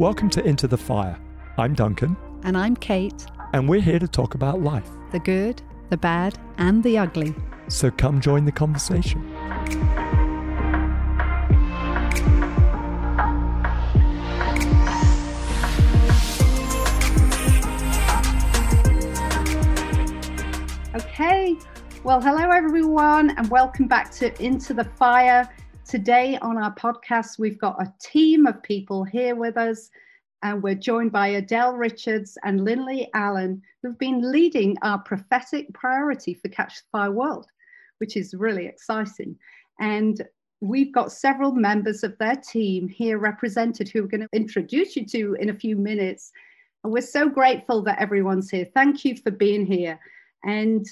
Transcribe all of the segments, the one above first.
Welcome to Into the Fire. I'm Duncan, And I'm Kate, and we're here to talk about life. the good, the bad, and the ugly. So come join the conversation. Okay, well, hello everyone, and welcome back to Into the Fire. Today on our podcast, we've got a team of people here with us, and we're joined by Adele Richards and Linley Allen, who've been leading our prophetic priority for Catch the Fire World, which is really exciting. And we've got several members of their team here represented who we're going to introduce you to in a few minutes. And we're so grateful that everyone's here. Thank you for being here. And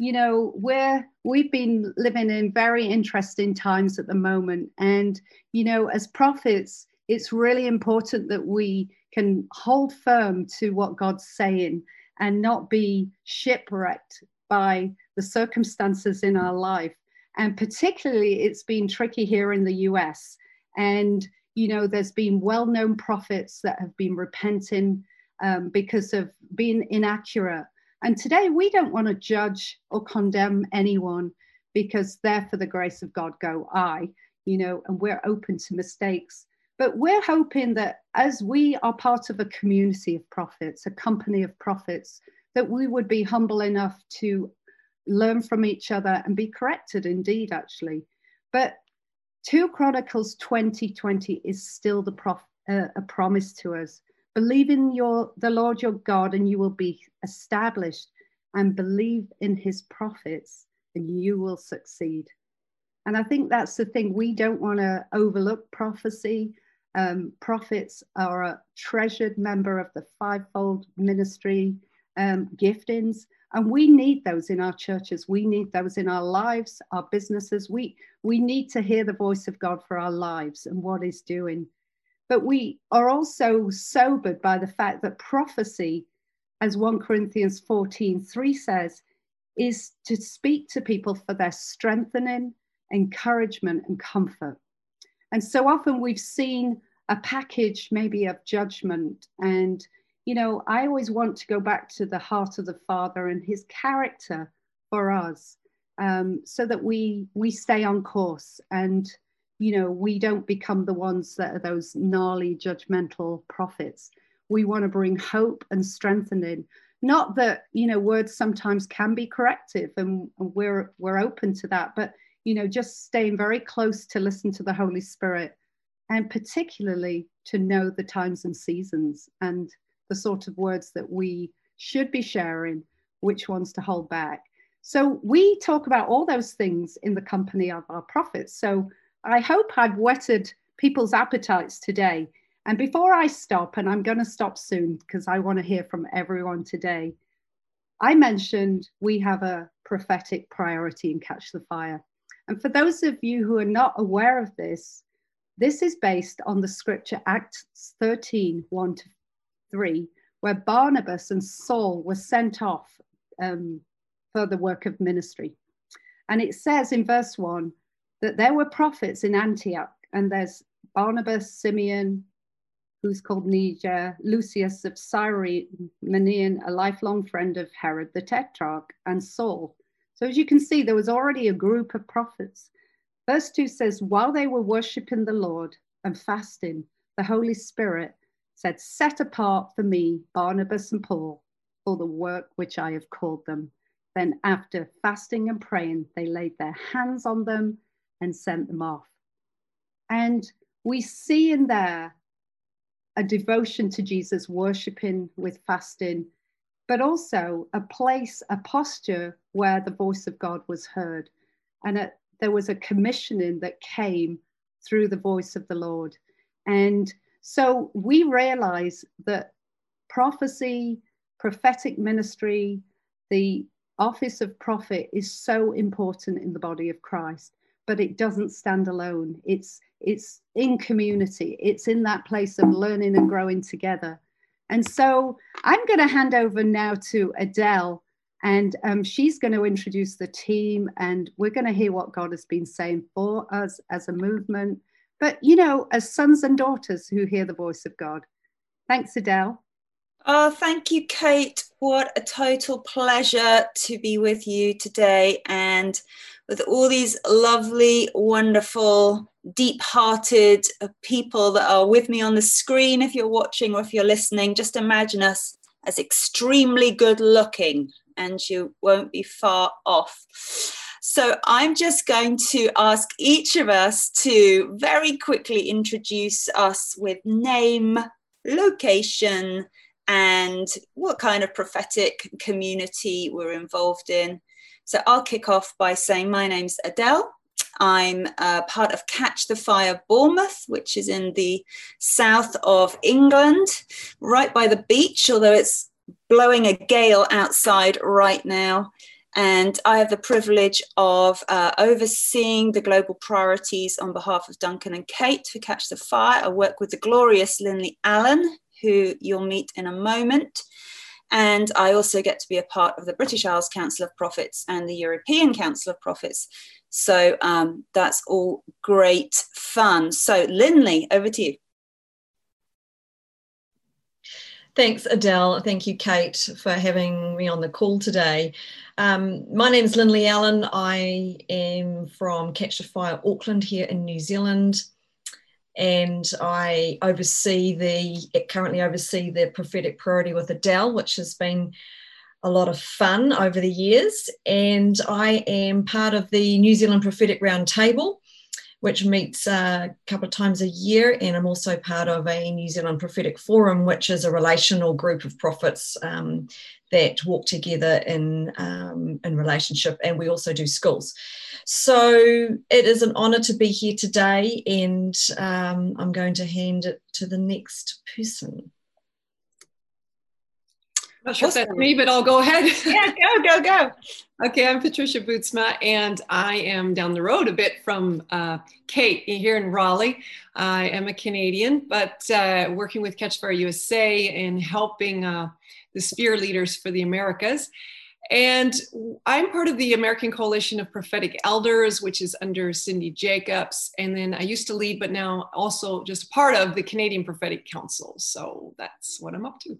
you know we're we've been living in very interesting times at the moment. And you know as prophets it's really important that we can hold firm to what god's saying and not be shipwrecked by the circumstances in our life. And particularly it's been tricky here in the us and you know there's been well-known prophets that have been repenting um, because of being inaccurate and today we don't want to judge or condemn anyone because there for the grace of God go I, you know, and we're open to mistakes. But we're hoping that as we are part of a community of prophets, a company of prophets, that we would be humble enough to learn from each other and be corrected indeed, actually. But 2 Chronicles 2020 is still the prof, uh, a promise to us. Believe in your the Lord your God, and you will be established, and believe in his prophets, and you will succeed. And I think that's the thing. We don't want to overlook prophecy. Um, prophets are a treasured member of the fivefold ministry um, giftings, and we need those in our churches. We need those in our lives, our businesses. We we need to hear the voice of God for our lives and what He's doing. But we are also sobered by the fact that prophecy, as 1 Corinthians 14 3 says, is to speak to people for their strengthening, encouragement, and comfort. And so often we've seen a package maybe of judgment. And, you know, I always want to go back to the heart of the Father and his character for us um, so that we we stay on course and you know, we don't become the ones that are those gnarly, judgmental prophets. We want to bring hope and strengthening. Not that, you know, words sometimes can be corrective and we're we're open to that, but you know, just staying very close to listen to the Holy Spirit and particularly to know the times and seasons and the sort of words that we should be sharing, which ones to hold back. So we talk about all those things in the company of our prophets. So I hope I've whetted people's appetites today. And before I stop, and I'm going to stop soon because I want to hear from everyone today, I mentioned we have a prophetic priority in Catch the Fire. And for those of you who are not aware of this, this is based on the scripture Acts 13 1 to 3, where Barnabas and Saul were sent off um, for the work of ministry. And it says in verse 1 that there were prophets in Antioch, and there's Barnabas, Simeon, who's called Niger, Lucius of Cyrene, a lifelong friend of Herod the Tetrarch, and Saul. So as you can see, there was already a group of prophets. Verse 2 says, While they were worshipping the Lord and fasting, the Holy Spirit said, Set apart for me Barnabas and Paul for the work which I have called them. Then, after fasting and praying, they laid their hands on them and sent them off. And we see in there a devotion to Jesus, worshiping with fasting, but also a place, a posture where the voice of God was heard. And a, there was a commissioning that came through the voice of the Lord. And so we realize that prophecy, prophetic ministry, the office of prophet is so important in the body of Christ but it doesn't stand alone. It's it's in community. It's in that place of learning and growing together. And so I'm going to hand over now to Adele, and um, she's going to introduce the team, and we're going to hear what God has been saying for us as a movement. But you know, as sons and daughters who hear the voice of God, Thanks, Adele. Oh, thank you, Kate. What a total pleasure to be with you today and with all these lovely, wonderful, deep hearted uh, people that are with me on the screen. If you're watching or if you're listening, just imagine us as extremely good looking and you won't be far off. So I'm just going to ask each of us to very quickly introduce us with name, location, and what kind of prophetic community we're involved in. So I'll kick off by saying my name's Adele. I'm uh, part of Catch the Fire Bournemouth, which is in the south of England, right by the beach, although it's blowing a gale outside right now. And I have the privilege of uh, overseeing the global priorities on behalf of Duncan and Kate for Catch the Fire. I work with the glorious Lindley Allen, who you'll meet in a moment. And I also get to be a part of the British Isles Council of Prophets and the European Council of Prophets. So um, that's all great fun. So, Lindley, over to you. Thanks, Adele. Thank you, Kate, for having me on the call today. Um, my name is Lindley Allen. I am from Catch the Fire Auckland here in New Zealand. And I oversee the, currently oversee the prophetic priority with Adele, which has been a lot of fun over the years. And I am part of the New Zealand Prophetic Roundtable, which meets a couple of times a year. And I'm also part of a New Zealand Prophetic Forum, which is a relational group of prophets um, that walk together in, um, in relationship. And we also do schools. So it is an honor to be here today. And um, I'm going to hand it to the next person. Not sure if that's me, but I'll go ahead. yeah, go, go, go. Okay, I'm Patricia Bootsma, and I am down the road a bit from uh, Kate here in Raleigh. I am a Canadian, but uh, working with Catch Fire USA and helping uh, the sphere leaders for the Americas. And I'm part of the American Coalition of Prophetic Elders, which is under Cindy Jacobs. And then I used to lead, but now also just part of the Canadian Prophetic Council. So that's what I'm up to.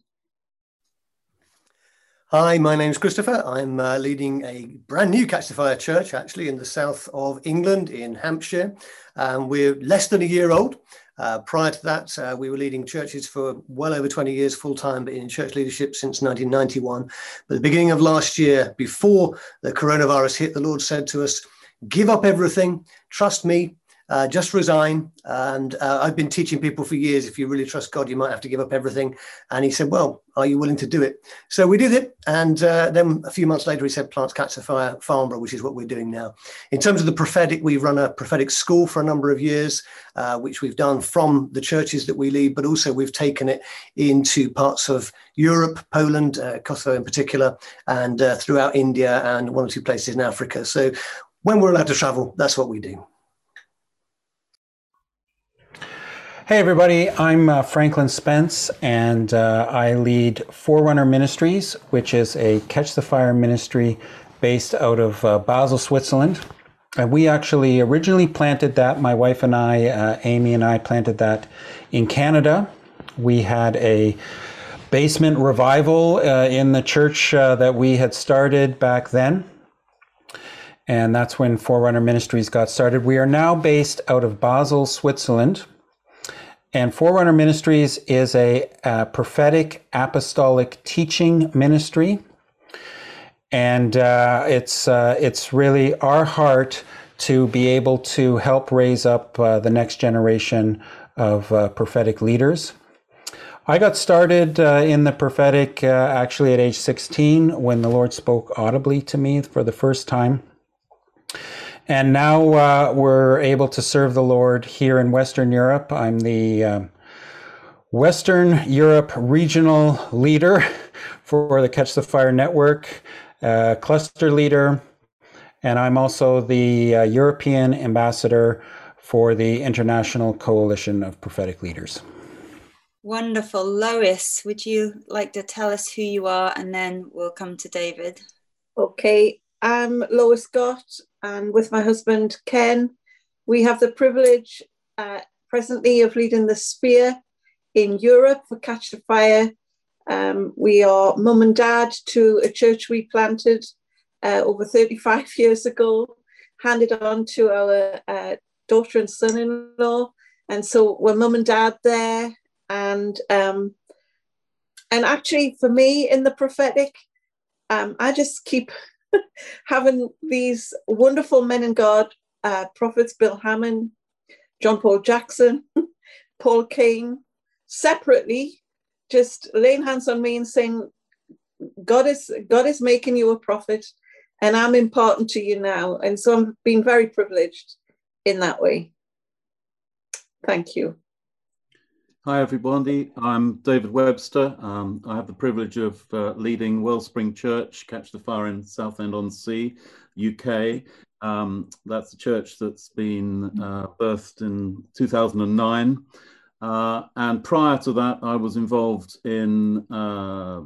Hi, my name's Christopher. I'm uh, leading a brand new Catch the Fire church, actually, in the south of England, in Hampshire. Um, we're less than a year old. Uh, prior to that, uh, we were leading churches for well over 20 years full time, but in church leadership since 1991. But the beginning of last year, before the coronavirus hit, the Lord said to us, Give up everything, trust me, uh, just resign. And uh, I've been teaching people for years if you really trust God, you might have to give up everything. And he said, Well, are you willing to do it? So we did it. And uh, then a few months later, he said, Plants Catch the Fire Farnborough, which is what we're doing now. In terms of the prophetic, we run a prophetic school for a number of years, uh, which we've done from the churches that we lead, but also we've taken it into parts of Europe, Poland, uh, Kosovo in particular, and uh, throughout India and one or two places in Africa. So when we're allowed to travel, that's what we do. Hey, everybody, I'm uh, Franklin Spence, and uh, I lead Forerunner Ministries, which is a Catch the Fire ministry based out of uh, Basel, Switzerland. And we actually originally planted that, my wife and I, uh, Amy and I, planted that in Canada. We had a basement revival uh, in the church uh, that we had started back then. And that's when Forerunner Ministries got started. We are now based out of Basel, Switzerland and Forerunner Ministries is a, a prophetic apostolic teaching ministry. And uh, it's, uh, it's really our heart to be able to help raise up uh, the next generation of uh, prophetic leaders. I got started uh, in the prophetic uh, actually at age 16 when the Lord spoke audibly to me for the first time. And now uh, we're able to serve the Lord here in Western Europe. I'm the uh, Western Europe regional leader for the Catch the Fire Network, uh, cluster leader, and I'm also the uh, European ambassador for the International Coalition of Prophetic Leaders. Wonderful. Lois, would you like to tell us who you are and then we'll come to David? Okay, I'm Lois Scott and with my husband Ken, we have the privilege uh, presently of leading the sphere in Europe for Catch the Fire. Um, we are mum and dad to a church we planted uh, over 35 years ago, handed on to our uh, daughter and son in law. And so we're mum and dad there. And um, and actually, for me in the prophetic, um, I just keep having these wonderful men in God, uh, prophets Bill Hamon, John Paul Jackson, Paul Cain, separately, just laying hands on me and saying, God is God is making you a prophet, and I'm important to you now. And so I'm being very privileged in that way. Thank you. Hi, everybody. I'm David Webster. Um, I have the privilege of uh, leading Wellspring Church, Catch the Fire in Southend-on-Sea, UK. Um, that's a church that's been uh, birthed in 2009. Uh, and prior to that, I was involved in uh,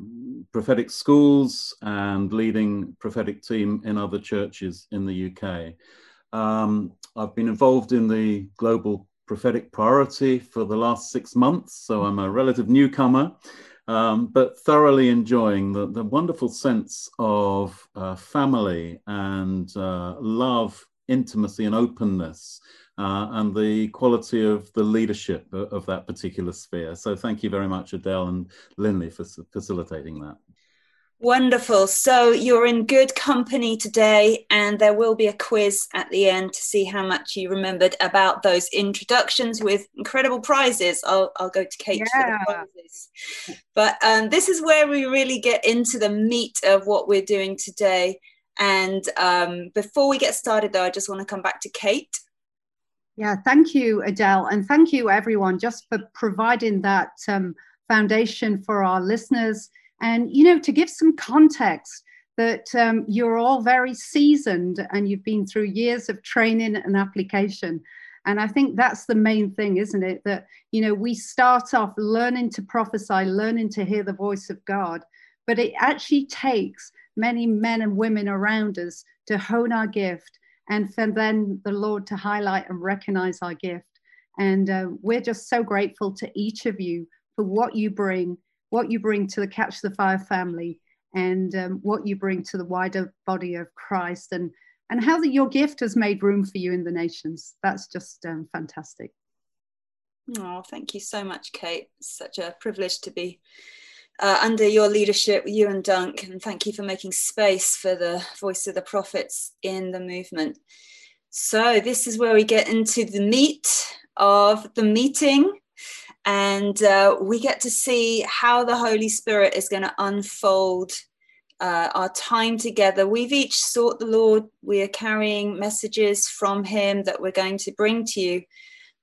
prophetic schools and leading prophetic team in other churches in the UK. Um, I've been involved in the global prophetic priority for the last six months, so I'm a relative newcomer, um, but thoroughly enjoying the, the wonderful sense of uh, family and uh, love, intimacy, and openness. Uh, and the quality of the leadership of, that particular sphere. So, thank you very much, Adele and Linley, for facilitating that. Wonderful. So you're in good company today, and there will be a quiz at the end to see how much you remembered about those introductions with incredible prizes. I'll, I'll go to Kate yeah. for the prizes. But um, this is where we really get into the meat of what we're doing today. And um, before we get started, though, I just want to come back to Kate. Yeah, thank you, Adele. And thank you, everyone, just for providing that um, foundation for our listeners and, you know, to give some context that um, you're all very seasoned and you've been through years of training and application. And I think that's the main thing, isn't it? That, you know, we start off learning to prophesy, learning to hear the voice of God, but it actually takes many men and women around us to hone our gift and for then the Lord to highlight and recognize our gift. And uh, we're just so grateful to each of you for what you bring what you bring to the Catch the Fire family and um, what you bring to the wider body of Christ and, and how the, your gift has made room for you in the nations. That's just um, fantastic. Oh, thank you so much, Kate. Such a privilege to be uh, under your leadership, you and Dunk, and thank you for making space for the voice of the prophets in the movement. So, this is where we get into the meat of the meeting and uh, we get to see how the Holy Spirit is going to unfold uh, our time together. We've each sought the Lord. We are carrying messages from Him that we're going to bring to you.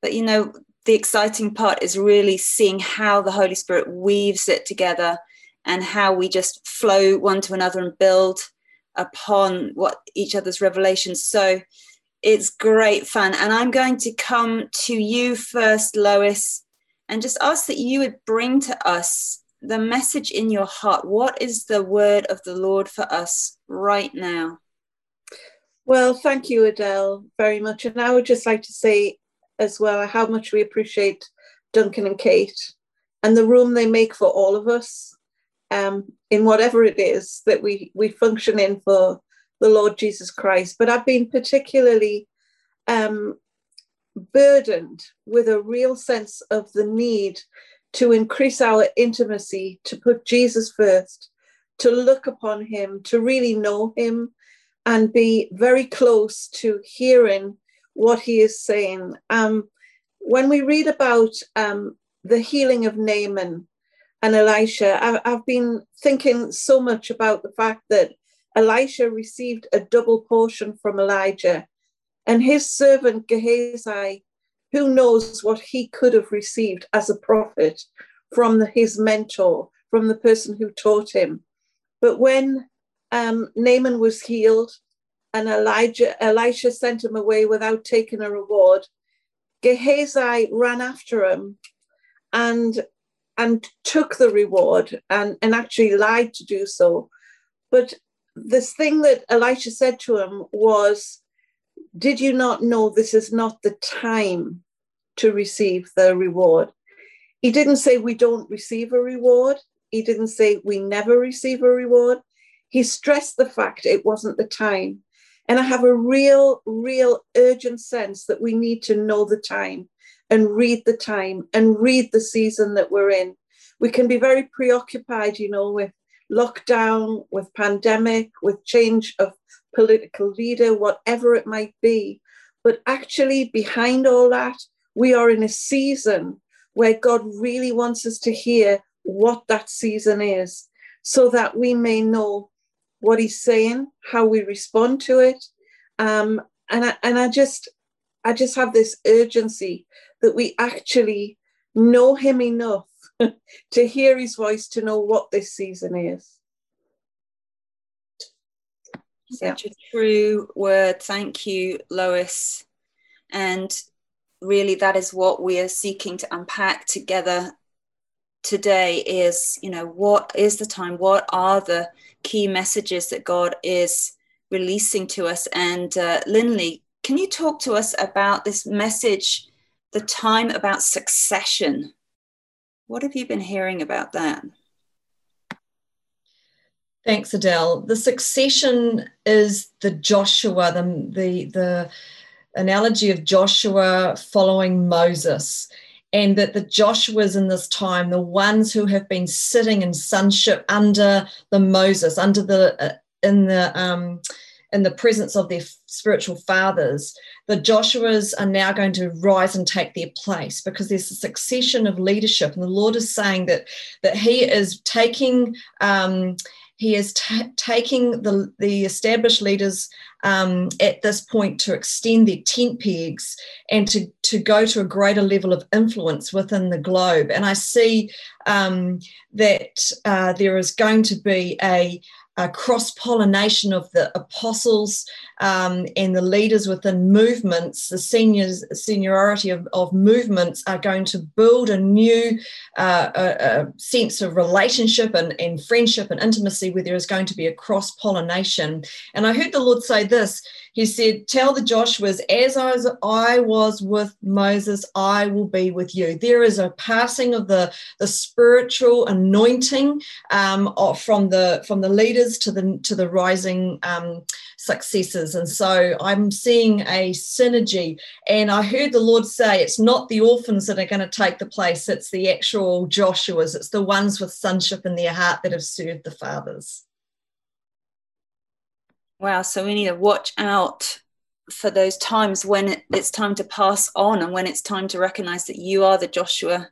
But you know, the exciting part is really seeing how the Holy Spirit weaves it together and how we just flow one to another and build upon what each other's revelations. So it's great fun. And I'm going to come to you first, Lois and just ask that you would bring to us the message in your heart. What is the word of the Lord for us right now? Well, thank you, Adele, very much. And I would just like to say as well how much we appreciate Duncan and Kate and the room they make for all of us um, in whatever it is that we, we function in for the Lord Jesus Christ. But I've been particularly um, burdened with a real sense of the need to increase our intimacy, to put Jesus first, to look upon him, to really know him, and be very close to hearing what he is saying. Um, when we read about um, the healing of Naaman and Elisha, I, I've been thinking so much about the fact that Elisha received a double portion from Elijah and his servant Gehazi, who knows what he could have received as a prophet from the, his mentor, from the person who taught him. But when um, Naaman was healed and Elijah, Elisha sent him away without taking a reward, Gehazi ran after him and and took the reward and, and actually lied to do so. But this thing that Elisha said to him was, did you not know this is not the time to receive the reward? He didn't say we don't receive a reward. He didn't say we never receive a reward. He stressed the fact it wasn't the time. And I have a real, real urgent sense that we need to know the time and read the time and read the season that we're in. We can be very preoccupied, you know, with lockdown, with pandemic, with change of political leader, whatever it might be. But actually, behind all that, we are in a season where God really wants us to hear what that season is so that we may know what he's saying, how we respond to it. Um, and I, and I just I just have this urgency that we actually know him enough to hear his voice to know what this season is. Such yeah. a true word. Thank you, Lois. And really, that is what we are seeking to unpack together today is, you know, what is the time? What are the key messages that God is releasing to us? And uh, Linley, can you talk to us about this message, the time about succession? What have you been hearing about that? Thanks, Adele. The succession is the Joshua, the, the, the analogy of Joshua following Moses and that the Joshuas in this time, the ones who have been sitting in sonship under the Moses, under the uh, in the um, in the presence of their spiritual fathers, the Joshuas are now going to rise and take their place because there's a succession of leadership, and the Lord is saying that that He is taking. Um, he is t- taking the, the established leaders um, at this point to extend their tent pegs and to, to go to a greater level of influence within the globe. And I see um, that uh, there is going to be a, uh, cross pollination of the apostles um, and the leaders within movements, the seniors, seniority of, of movements are going to build a new uh, a, a sense of relationship and, and friendship and intimacy where there is going to be a cross pollination. And I heard the Lord say this he said, Tell the Joshuas, as I was, I was with Moses, I will be with you. There is a passing of the, the spiritual anointing um, from the from the leaders to the to the rising um, successors. And so I'm seeing a synergy. And I heard the Lord say it's not the orphans that are going to take the place, it's the actual Joshuas, it's the ones with sonship in their heart that have served the fathers. Wow. So we need to watch out for those times when it's time to pass on and when it's time to recognize that you are the Joshua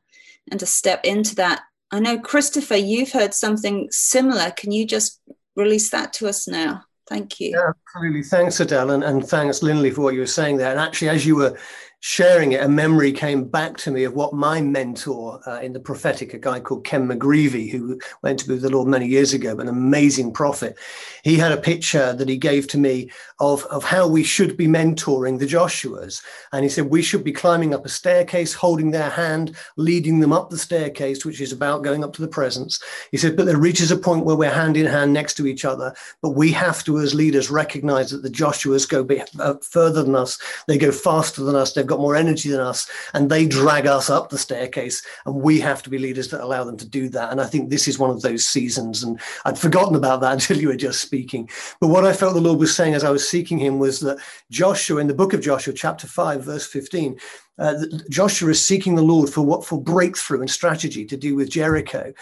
and to step into that. I know, Christopher, you've heard something similar. Can you just release that to us now? Thank you. Yeah, absolutely. Thanks, Adele, and, and thanks, Linley, for what you were saying there. And actually, as you were sharing it, a memory came back to me of what my mentor uh, in the prophetic, a guy called Ken McGreevy, who went to be with the Lord many years ago, an amazing prophet. He had a picture that he gave to me of, of how we should be mentoring the Joshuas. And he said, we should be climbing up a staircase, holding their hand, leading them up the staircase, which is about going up to the presence. He said, but there reaches a point where we're hand in hand next to each other. But we have to, as leaders, recognize that the Joshuas go uh, further than us. They go faster than us. They've got more energy than us, and they drag us up the staircase. And we have to be leaders that allow them to do that. And I think this is one of those seasons. And I'd forgotten about that until you were just speaking. But what I felt the Lord was saying as I was seeking Him was that Joshua, in the book of Joshua, chapter 5, verse 15, uh, Joshua is seeking the Lord for what for breakthrough and strategy to do with Jericho.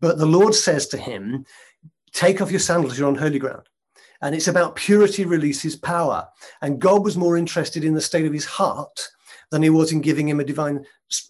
But the Lord says to him, Take off your sandals, you're on holy ground. And it's about purity releases power. And God was more interested in the state of his heart than he was in giving him a divine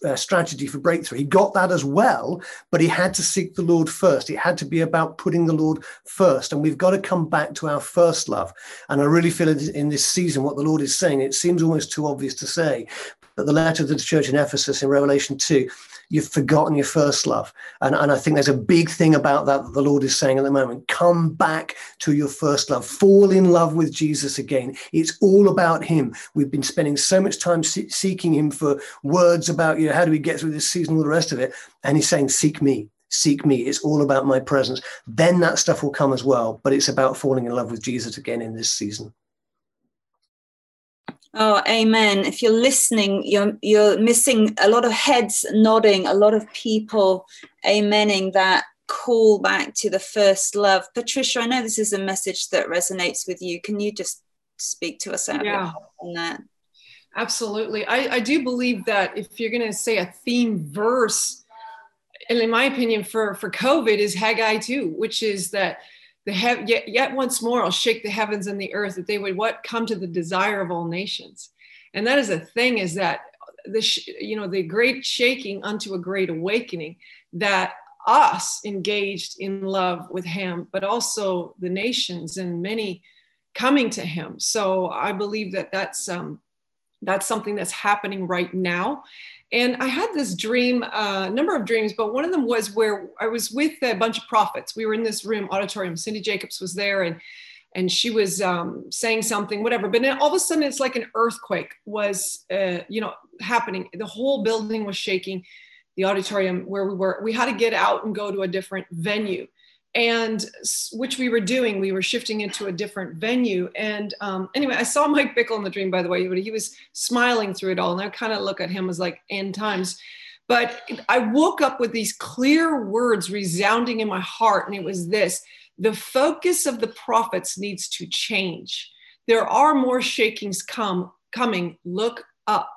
uh, strategy for breakthrough. He got that as well, but he had to seek the Lord first. It had to be about putting the Lord first. And we've got to come back to our first love. And I really feel in this season what the Lord is saying, it seems almost too obvious to say, but the letter to the church in Ephesus in Revelation 2 you've forgotten your first love. And, and I think there's a big thing about that that the Lord is saying at the moment. Come back to your first love. Fall in love with Jesus again. It's all about Him. We've been spending so much time seeking Him for words about, you know, how do we get through this season, all the rest of it. And He's saying, seek me. Seek me. It's all about my presence. Then that stuff will come as well. But it's about falling in love with Jesus again in this season. Oh, amen. If you're listening, you're you're missing a lot of heads nodding, a lot of people amening that call back to the first love. Patricia, I know this is a message that resonates with you. Can you just speak to us out yeah. on that? Absolutely. I, I do believe that if you're going to say a theme verse, and in my opinion, for, for COVID is Haggai 2, which is that the he- yet, yet once more I'll shake the heavens and the earth that they would what come to the desire of all nations. And that is a thing is that the sh- you know the great shaking unto a great awakening that us engaged in love with him, but also the nations and many coming to him. So I believe that that's um, that's something that's happening right now. And I had this dream, a uh, number of dreams, but one of them was where I was with a bunch of prophets. We were in this room, auditorium. Cindy Jacobs was there, and and she was um, saying something, whatever. But then all of a sudden, it's like an earthquake was, uh, you know, happening. The whole building was shaking. The auditorium where we were, we had to get out and go to a different venue and which we were doing we were shifting into a different venue. And um, anyway i saw mike bickle in the dream by the way but he was smiling through it all and i kind of look at him as like end times. But i woke up with these clear words resounding in my heart and it was this the focus of the prophets needs to change. There are more shakings come coming. Look up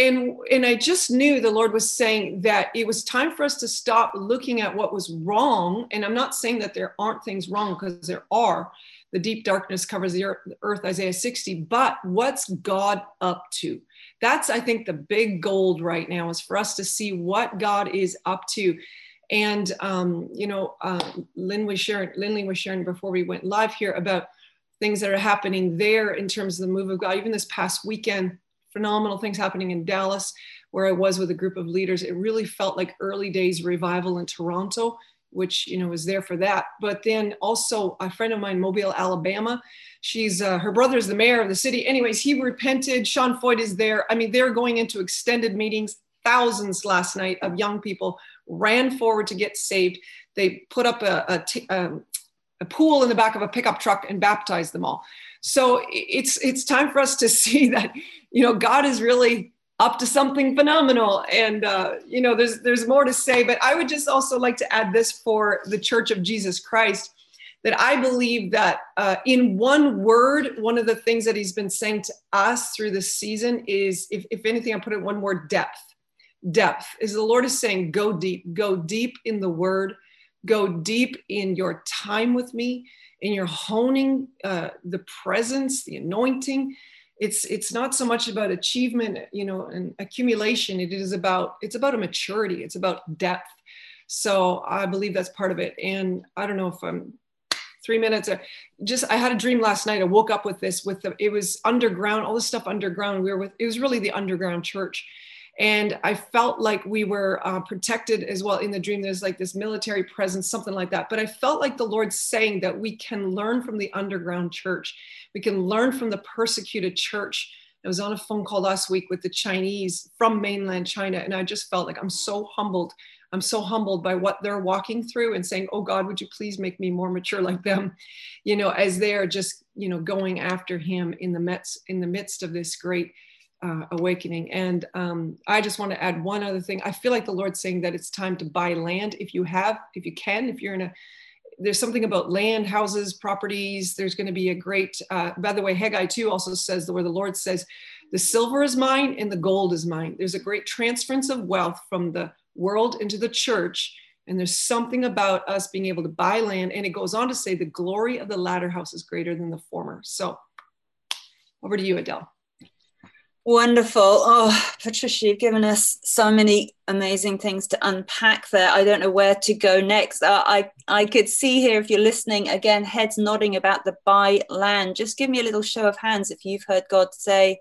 and and i just knew the lord was saying that it was time for us to stop looking at what was wrong. And i'm not saying that there aren't things wrong because there are. The deep darkness covers the earth isaiah 60 but what's god up to? That's i think the big gold right now is for us to see what god is up to. And um, you know uh, lynn was sharing lindley was sharing before we went live here about things that are happening there in terms of the move of god. Even this past weekend phenomenal things happening in Dallas, where I was with a group of leaders. It really felt like early days revival in Toronto, which you know was there for that. But then also a friend of mine, Mobile, Alabama. She's uh, her brother is the mayor of the city. Anyways, he repented. Sean Feucht is there. I mean, they're going into extended meetings. Thousands last night of young people ran forward to get saved. They put up a, a, t- um, a pool in the back of a pickup truck and baptized them all. So it's it's time for us to see that you know God is really up to something phenomenal, and uh, you know there's there's more to say. But I would just also like to add this for the Church of Jesus Christ that I believe that uh, in one word, one of the things that He's been saying to us through this season is, if, if anything, I put it one word: depth. Depth is the Lord is saying, go deep, go deep in the Word, go deep in your time with me in your honing uh, the presence, the anointing. It's it's not so much about achievement, you know, and accumulation. It is about it's about a maturity. It's about depth. So I believe that's part of it. And I don't know if I'm three minutes or just i had a dream last night i woke up with this with the it was underground all this stuff underground we were with it was really the underground church and i felt like we were uh, protected as well in the dream. There's like this military presence something like that. But i felt like the lord's saying that we can learn from the underground church. We can learn from the persecuted church. I was on a phone call last week with the chinese from mainland china and i just felt like i'm so humbled. I'm so humbled by what they're walking through and saying oh god would you please make me more mature like them? You know as they're just you know going after him in the midst in the midst of this great uh, awakening. And um, I just want to add one other thing. I feel like the Lord's saying that it's time to buy land if you have, if you can, if you're in a, there's something about land, houses, properties. There's going to be a great, uh, by the way, Haggai 2 also says the where the Lord says, the silver is mine and the gold is mine. There's a great transference of wealth from the world into the church. And there's something about us being able to buy land. And it goes on to say, the glory of the latter house is greater than the former. So over to you, Adele. Wonderful. Oh, Patricia, you've given us so many amazing things to unpack there. I don't know where to go next. Uh, I, I could see here, if you're listening, again, heads nodding about the buy land. Just give me a little show of hands if you've heard God say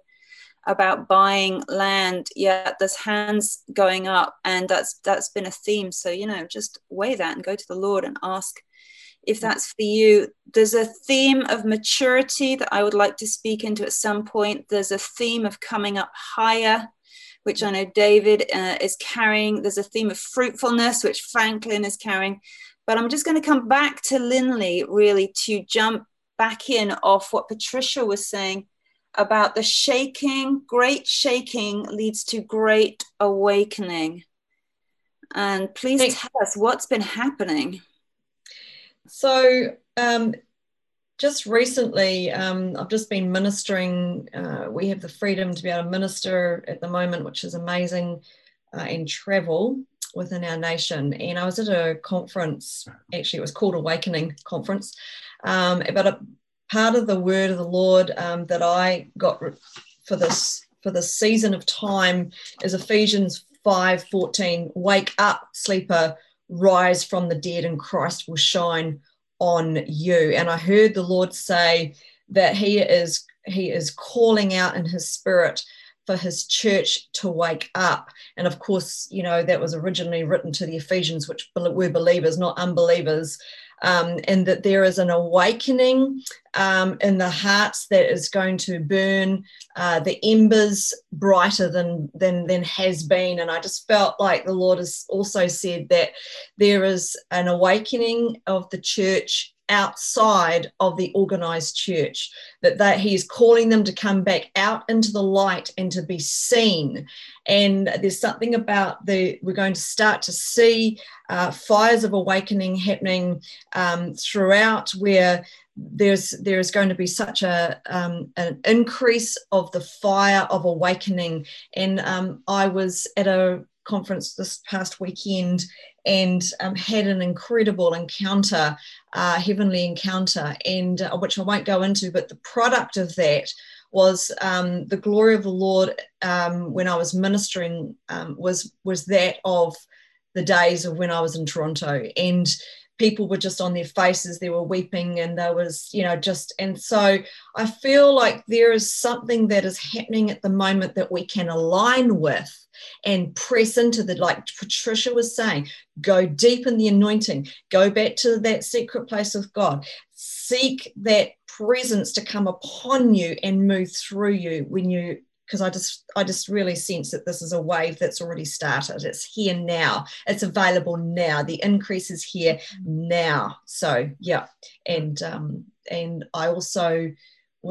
about buying land. Yeah, there's hands going up, and that's that's been a theme. So, you know, just weigh that and go to the Lord and ask if that's for you. There's a theme of maturity that I would like to speak into at some point. There's a theme of coming up higher, which I know David uh, is carrying. There's a theme of fruitfulness, which Franklin is carrying. But I'm just going to come back to Linley really to jump back in off what Patricia was saying about the shaking, great shaking leads to great awakening. And please tell us what's been happening. So, um, just recently, um, I've just been ministering. Uh, we have the freedom to be able to minister at the moment, which is amazing, uh, and travel within our nation. And I was at a conference, actually, it was called Awakening Conference, um, but a part of the word of the Lord um, that I got for this for this season of time is Ephesians 5 14. Wake up, sleeper, rise from the dead, and Christ will shine on you. And I heard the Lord say that He is He is calling out in His Spirit for His church to wake up. And of course, you know that was originally written to the Ephesians, which were believers, not unbelievers. Um, and that there is an awakening um, in the hearts that is going to burn uh, the embers brighter than, than than has been. And I just felt like the Lord has also said that there is an awakening of the church outside of the organized church that that he is calling them to come back out into the light and to be seen. And there's something about the we're going to start to see uh, fires of awakening happening um, throughout where there's there's going to be such a um, an increase of the fire of awakening. And um, i was at a conference this past weekend and um, had an incredible encounter, uh, heavenly encounter, and uh, which I won't go into, but the product of that was um, the glory of the Lord um, when I was ministering um, was was that of the days of when I was in Toronto. And people were just on their faces they were weeping and there was you know just and so i feel like there is something that is happening at the moment that we can align with and press into the like patricia was saying go deep in the anointing go back to that secret place with god. Seek that presence to come upon you and move through you when you because I just I just really sense that this is a wave that's already started. It's here now. It's available now. The increase is here now. So yeah, and um, and I also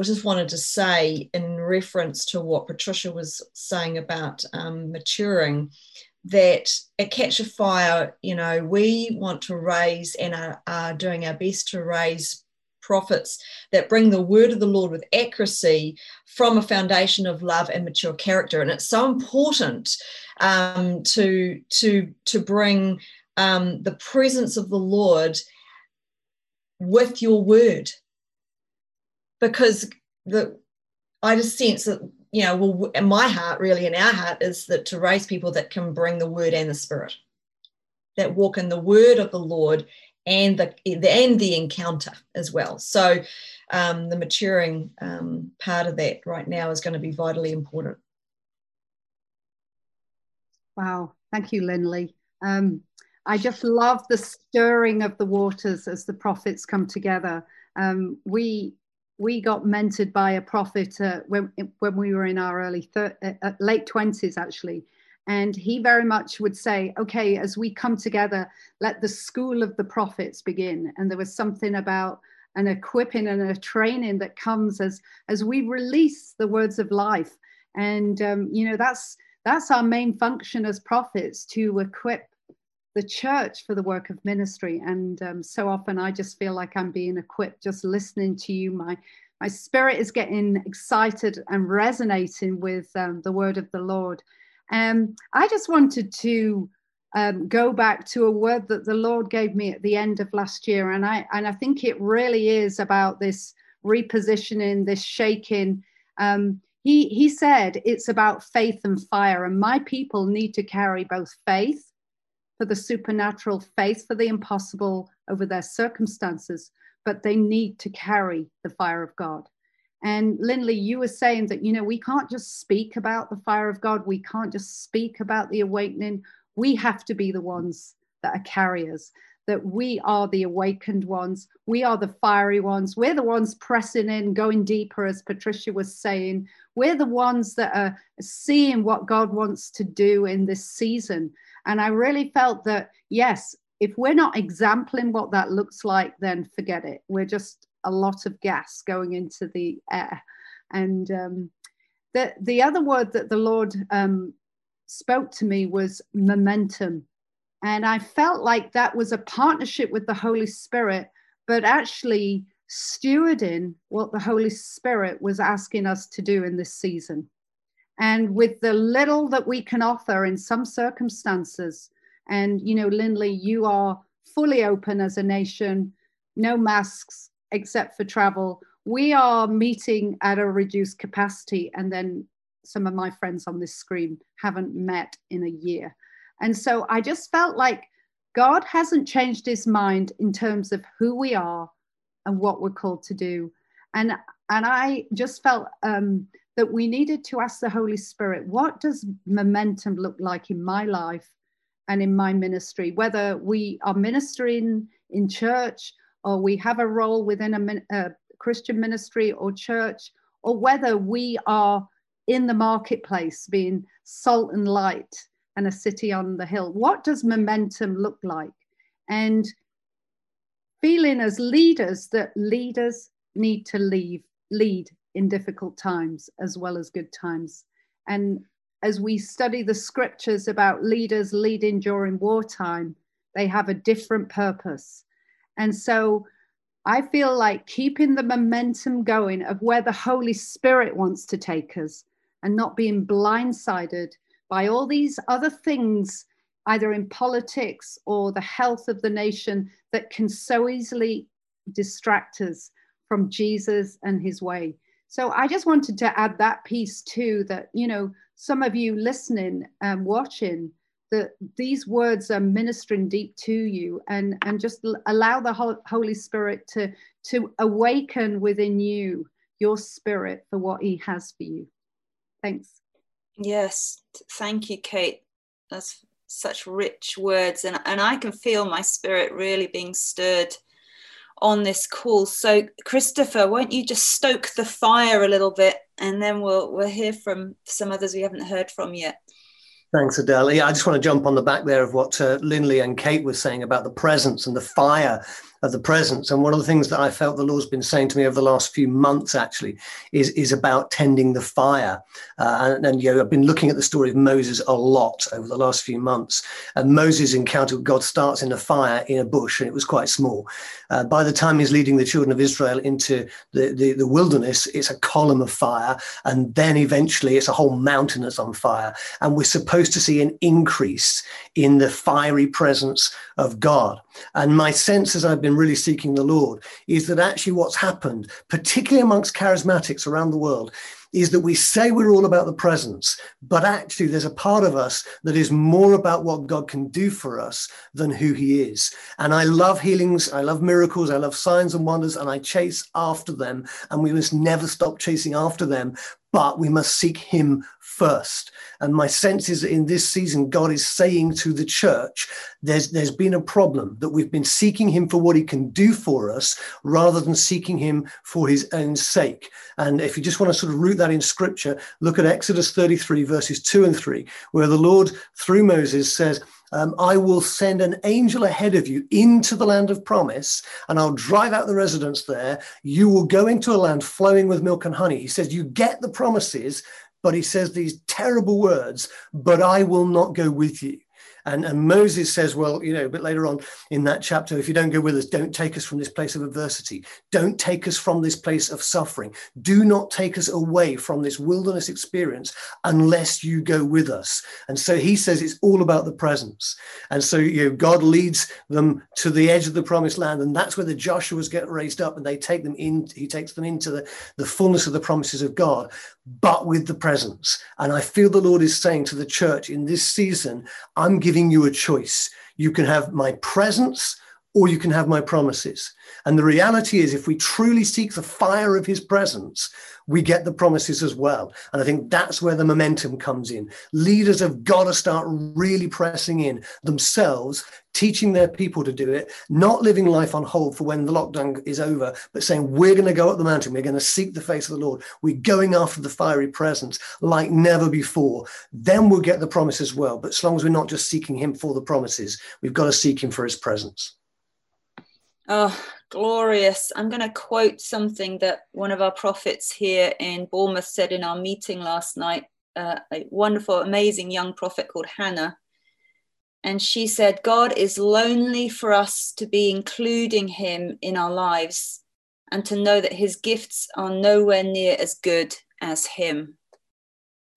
just wanted to say in reference to what Patricia was saying about um, maturing that at Catch a Fire, you know, we want to raise and are, are doing our best to raise prophets that bring the word of the Lord with accuracy from a foundation of love and mature character. And it's so important um, to, to, to bring um, the presence of the Lord with your word. Because the I just sense that, you know, well, in my heart, really, in our heart, is that to raise people that can bring the word and the spirit, that walk in the word of the Lord and the and the encounter as well. So um, the maturing um, part of that right now is going to be vitally important. Wow, thank you, Linley. Um, I just love the stirring of the waters as the prophets come together. Um, we we got mentored by a prophet uh, when when we were in our early thir- uh, late twenties, actually, and he very much would say, okay, as we come together, let the school of the prophets begin. And there was something about an equipping and a training that comes as, as we release the words of life. And, um, you know, that's, that's our main function as prophets to equip the church for the work of ministry. And um, so often I just feel like I'm being equipped just listening to you. My, my spirit is getting excited and resonating with um, the word of the Lord. Um, I just wanted to um, go back to a word that the Lord gave me at the end of last year, and I and I think it really is about this repositioning, this shaking. Um, he he said it's about faith and fire, and my people need to carry both faith for the supernatural, faith for the impossible over their circumstances, but they need to carry the fire of God. And Lindley, you were saying that, you know, we can't just speak about the fire of God. We can't just speak about the awakening. We have to be the ones that are carriers, that we are the awakened ones. We are the fiery ones. We're the ones pressing in, going deeper, as Patricia was saying. We're the ones that are seeing what God wants to do in this season. And I really felt that, yes, if we're not exempling what that looks like, then forget it. We're just a lot of gas going into the air. And um, the, the other word that the Lord um, spoke to me was momentum. And I felt like that was a partnership with the Holy Spirit, but actually stewarding what the Holy Spirit was asking us to do in this season. And with the little that we can offer in some circumstances, and you know, Lindley, you are fully open as a nation, no masks except for travel. We are meeting at a reduced capacity, and then some of my friends on this screen haven't met in a year. And so I just felt like God hasn't changed his mind in terms of who we are and what we're called to do. And and I just felt um, that we needed to ask the Holy Spirit, what does momentum look like in my life and in my ministry? Whether we are ministering in church or we have a role within a, a Christian ministry or church, or whether we are in the marketplace being salt and light and a city on the hill. What does momentum look like? And feeling as leaders that leaders need to leave, lead in difficult times as well as good times. And as we study the scriptures about leaders leading during wartime, they have a different purpose. And so I feel like keeping the momentum going of where the Holy Spirit wants to take us and not being blindsided by all these other things, either in politics or the health of the nation, that can so easily distract us from Jesus and his way. So I just wanted to add that piece too that, you know, some of you listening and watching, that these words are ministering deep to you and, and just allow the Holy Spirit to, to awaken within you your spirit for what he has for you. Thanks. Yes, thank you, Kate. That's such rich words, and, and I can feel my spirit really being stirred on this call. So, Christopher, won't you just stoke the fire a little bit, and then we'll we'll hear from some others we haven't heard from yet. Thanks, Adele. Yeah, I just want to jump on the back there of what uh, Lindley and Kate were saying about the presence and the fire of the presence. And one of the things that I felt the Lord's been saying to me over the last few months actually is, is about tending the fire. Uh, and, and, you know, I've been looking at the story of Moses a lot over the last few months. And Moses' encounter with God starts in a fire in a bush, and it was quite small. Uh, by the time he's leading the children of Israel into the, the, the wilderness, it's a column of fire. And then eventually it's a whole mountain that's on fire. And we're supposed to see an increase in the fiery presence of God. And my sense as I've been really seeking the Lord is that actually what's happened, particularly amongst charismatics around the world, is that we say we're all about the presence, but actually there's a part of us that is more about what God can do for us than who he is. And I love healings, I love miracles, I love signs and wonders, and I chase after them. And we must never stop chasing after them, but we must seek him first. And my sense is in this season, God is saying to the church, there's, there's been a problem that we've been seeking him for what he can do for us rather than seeking him for his own sake. And if you just want to sort of root that in scripture, look at Exodus 33, verses 2 and 3, where the Lord, through Moses, says, um, I will send an angel ahead of you into the land of promise, and I'll drive out the residents there. You will go into a land flowing with milk and honey. He says, You get the promises, but he says these terrible words, but I will not go with you. And, and Moses says, well, you know, but later on in that chapter, if you don't go with us, don't take us from this place of adversity. Don't take us from this place of suffering. Do not take us away from this wilderness experience unless you go with us. And so he says it's all about the presence. And so, you know, God leads them to the edge of the promised land. And that's where the Joshuas get raised up and they take them in, he takes them into the, the fullness of the promises of God, but with the presence. And I feel the Lord is saying to the church in this season, I'm giving you a choice. You can have my presence or you can have my promises. And the reality is, if we truly seek the fire of his presence, we get the promises as well. And I think that's where the momentum comes in. Leaders have got to start really pressing in themselves, teaching their people to do it, not living life on hold for when the lockdown is over, but saying, we're going to go up the mountain, we're going to seek the face of the Lord, we're going after the fiery presence like never before. Then we'll get the promise as well. But as long as we're not just seeking him for the promises, we've got to seek him for his presence. Oh, glorious. I'm going to quote something that one of our prophets here in Bournemouth said in our meeting last night. Uh, a wonderful, amazing young prophet called Hannah. And she said, God is lonely for us to be including him in our lives and to know that his gifts are nowhere near as good as him.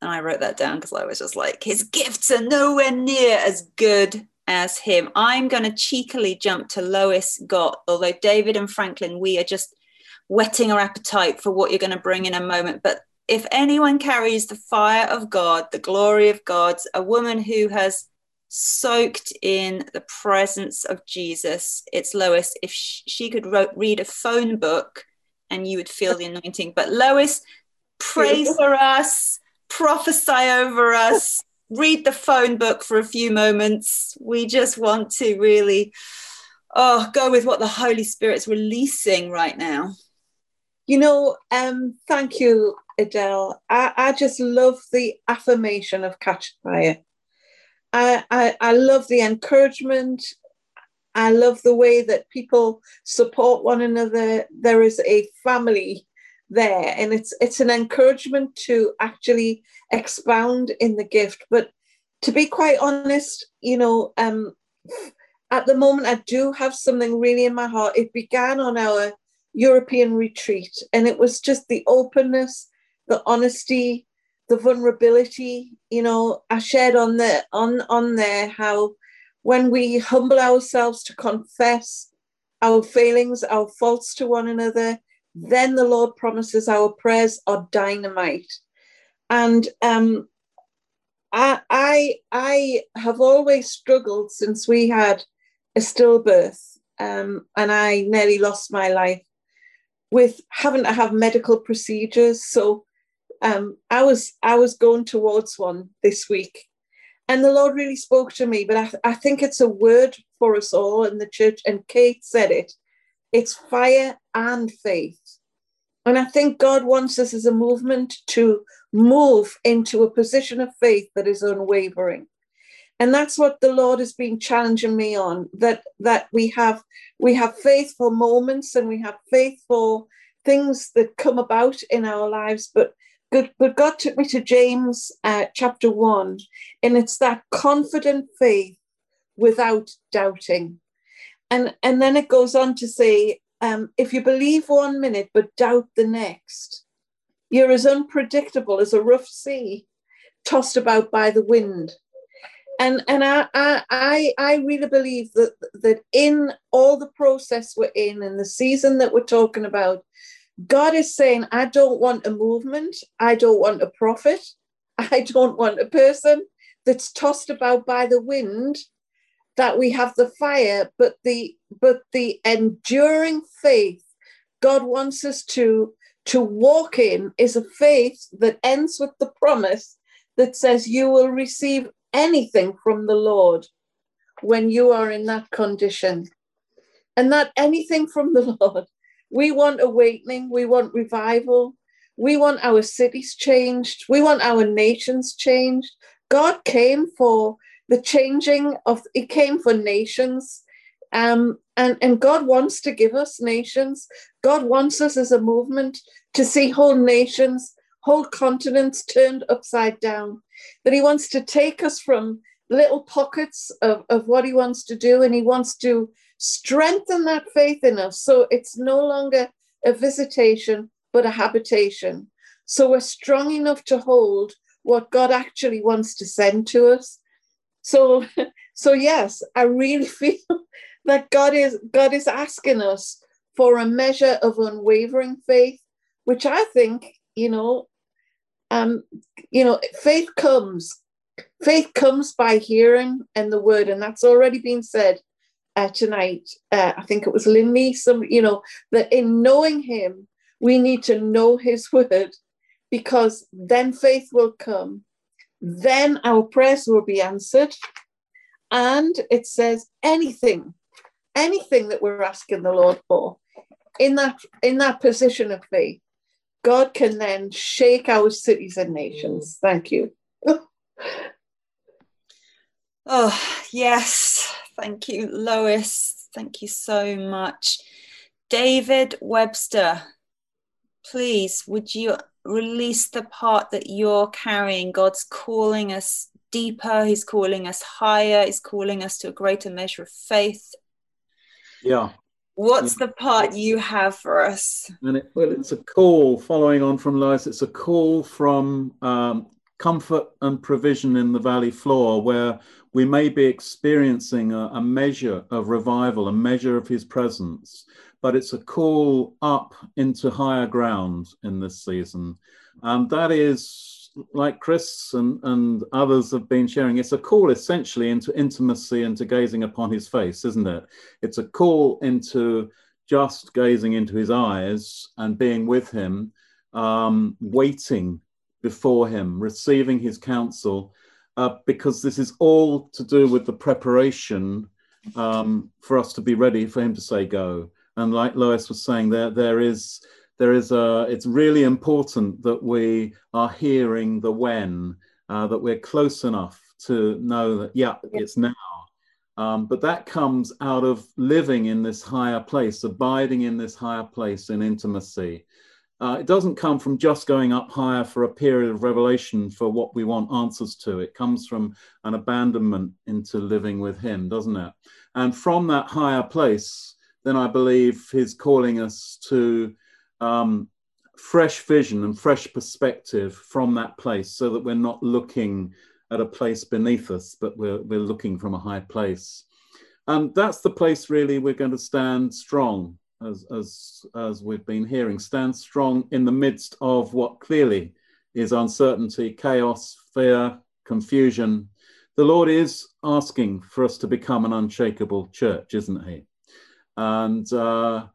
And I wrote that down because I was just like, his gifts are nowhere near as good as him. I'm going to cheekily jump to Lois Gott, although David and Franklin, we are just whetting our appetite for what you're going to bring in a moment. But if anyone carries the fire of God, the glory of God, a woman who has soaked in the presence of Jesus, it's Lois. If she could read a phone book and you would feel the anointing. But Lois, pray for us, prophesy over us, read the phone book for a few moments. We just want to really oh go with what the Holy Spirit's releasing right now. You know, um, thank you, Adele. I, I just love the affirmation of Catch Fire. I, I, I love the encouragement. I love the way that people support one another. There is a family there, and it's it's an encouragement to actually expound in the gift. But to be quite honest, you know, um, at the moment I do have something really in my heart. It began on our European retreat, and it was just the openness, the honesty, the vulnerability. You know, I shared on the on on there how when we humble ourselves to confess our failings, our faults to one another, then the Lord promises our prayers are dynamite. And um, I, I, I have always struggled since we had a stillbirth, um, and I nearly lost my life with having to have medical procedures. So um, I was I was going towards one this week, and the Lord really spoke to me. But I, I think it's a word for us all in the church. And Kate said it. It's fire and faith. And I think God wants us as a movement to move into a position of faith that is unwavering. And that's what the Lord has been challenging me on, that that we have we have faith for moments and we have faith for things that come about in our lives, but but God took me to James uh, chapter one, and it's that confident faith without doubting. And, and then it goes on to say, um, if you believe one minute but doubt the next, you're as unpredictable as a rough sea tossed about by the wind. And, and I, I, I really believe that, that in all the process we're in and the season that we're talking about, God is saying, I don't want a movement. I don't want a prophet. I don't want a person that's tossed about by the wind that we have the fire, but the but the enduring faith God wants us to to walk in is a faith that ends with the promise that says you will receive anything from the Lord when you are in that condition. And that anything from the Lord, we want awakening, we want revival, we want our cities changed, we want our nations changed. God came for the changing of it came for nations um, and, and God wants to give us nations. God wants us as a movement to see whole nations, whole continents turned upside down. That He wants to take us from little pockets of, of what He wants to do, and He wants to strengthen that faith in us. So it's no longer a visitation, but a habitation. So we're strong enough to hold what God actually wants to send to us so, so yes, I really feel that God is God is asking us for a measure of unwavering faith, which I think, you know, um, you know, faith comes. Faith comes by hearing and the word, and that's already been said uh, tonight. Uh, I think it was Lindy, some, you know, that in knowing Him, we need to know His word, because then faith will come then our prayers will be answered. And it says anything, anything that we're asking the Lord for in that in that position of faith, God can then shake our cities and nations. Thank you. oh, yes. Thank you, Lois. Thank you so much. David Webster, please, would you release the part that you're carrying? God's calling us deeper, He's calling us higher, He's calling us to a greater measure of faith. Yeah. What's yeah. the part you have for us? And it, well, it's a call following on from Lois. It's a call from um, comfort and provision in the valley floor, where we may be experiencing a, a measure of revival, a measure of His presence, but it's a call up into higher ground in this season. And that is, like Chris and, and others have been sharing, it's a call essentially into intimacy and to gazing upon his face, isn't it? It's a call into just gazing into his eyes and being with him, um, waiting before him, receiving his counsel, uh, because this is all to do with the preparation um, for us to be ready for him to say go. And like Lois was saying, there there is there is a. It's really important that we are hearing the when, uh, that we're close enough to know that yeah, it's now. Um, but that comes out of living in this higher place, abiding in this higher place in intimacy. Uh, it doesn't come from just going up higher for a period of revelation for what we want answers to. It comes from an abandonment into living with Him, doesn't it? And from that higher place, then I believe He's calling us to um, fresh vision and fresh perspective from that place so that we're not looking at a place beneath us, but we're, we're looking from a high place. And that's the place really we're going to stand strong, as, as, as we've been hearing, stand strong in the midst of what clearly is uncertainty, chaos, fear, confusion. The Lord is asking for us to become an unshakable church, isn't He? And uh,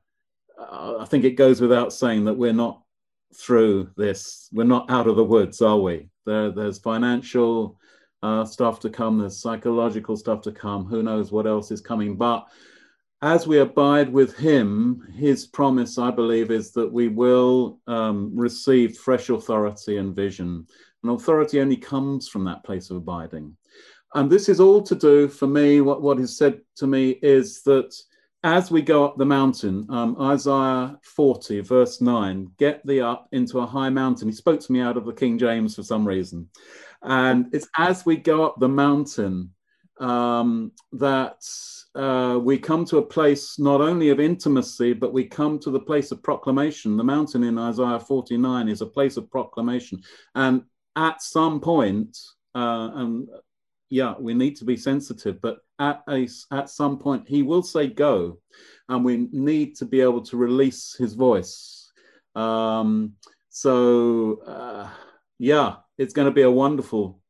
I think it goes without saying that we're not through this. We're not out of the woods, are we? There, there's financial uh, stuff to come. There's psychological stuff to come. Who knows what else is coming? But as we abide with Him, His promise, I believe, is that we will um, receive fresh authority and vision. And authority only comes from that place of abiding. And this is all to do for me. What, what is said to me is that as we go up the mountain, um, Isaiah 40, verse 9, get thee up into a high mountain. He spoke to me out of the King James for some reason. And it's as we go up the mountain um, that uh, we come to a place not only of intimacy, but we come to the place of proclamation. The mountain in Isaiah 49 is a place of proclamation. And at some point, uh, and yeah, we need to be sensitive, but at a, at some point he will say go, and we need to be able to release his voice. Um, so uh, yeah, it's going to be a wonderful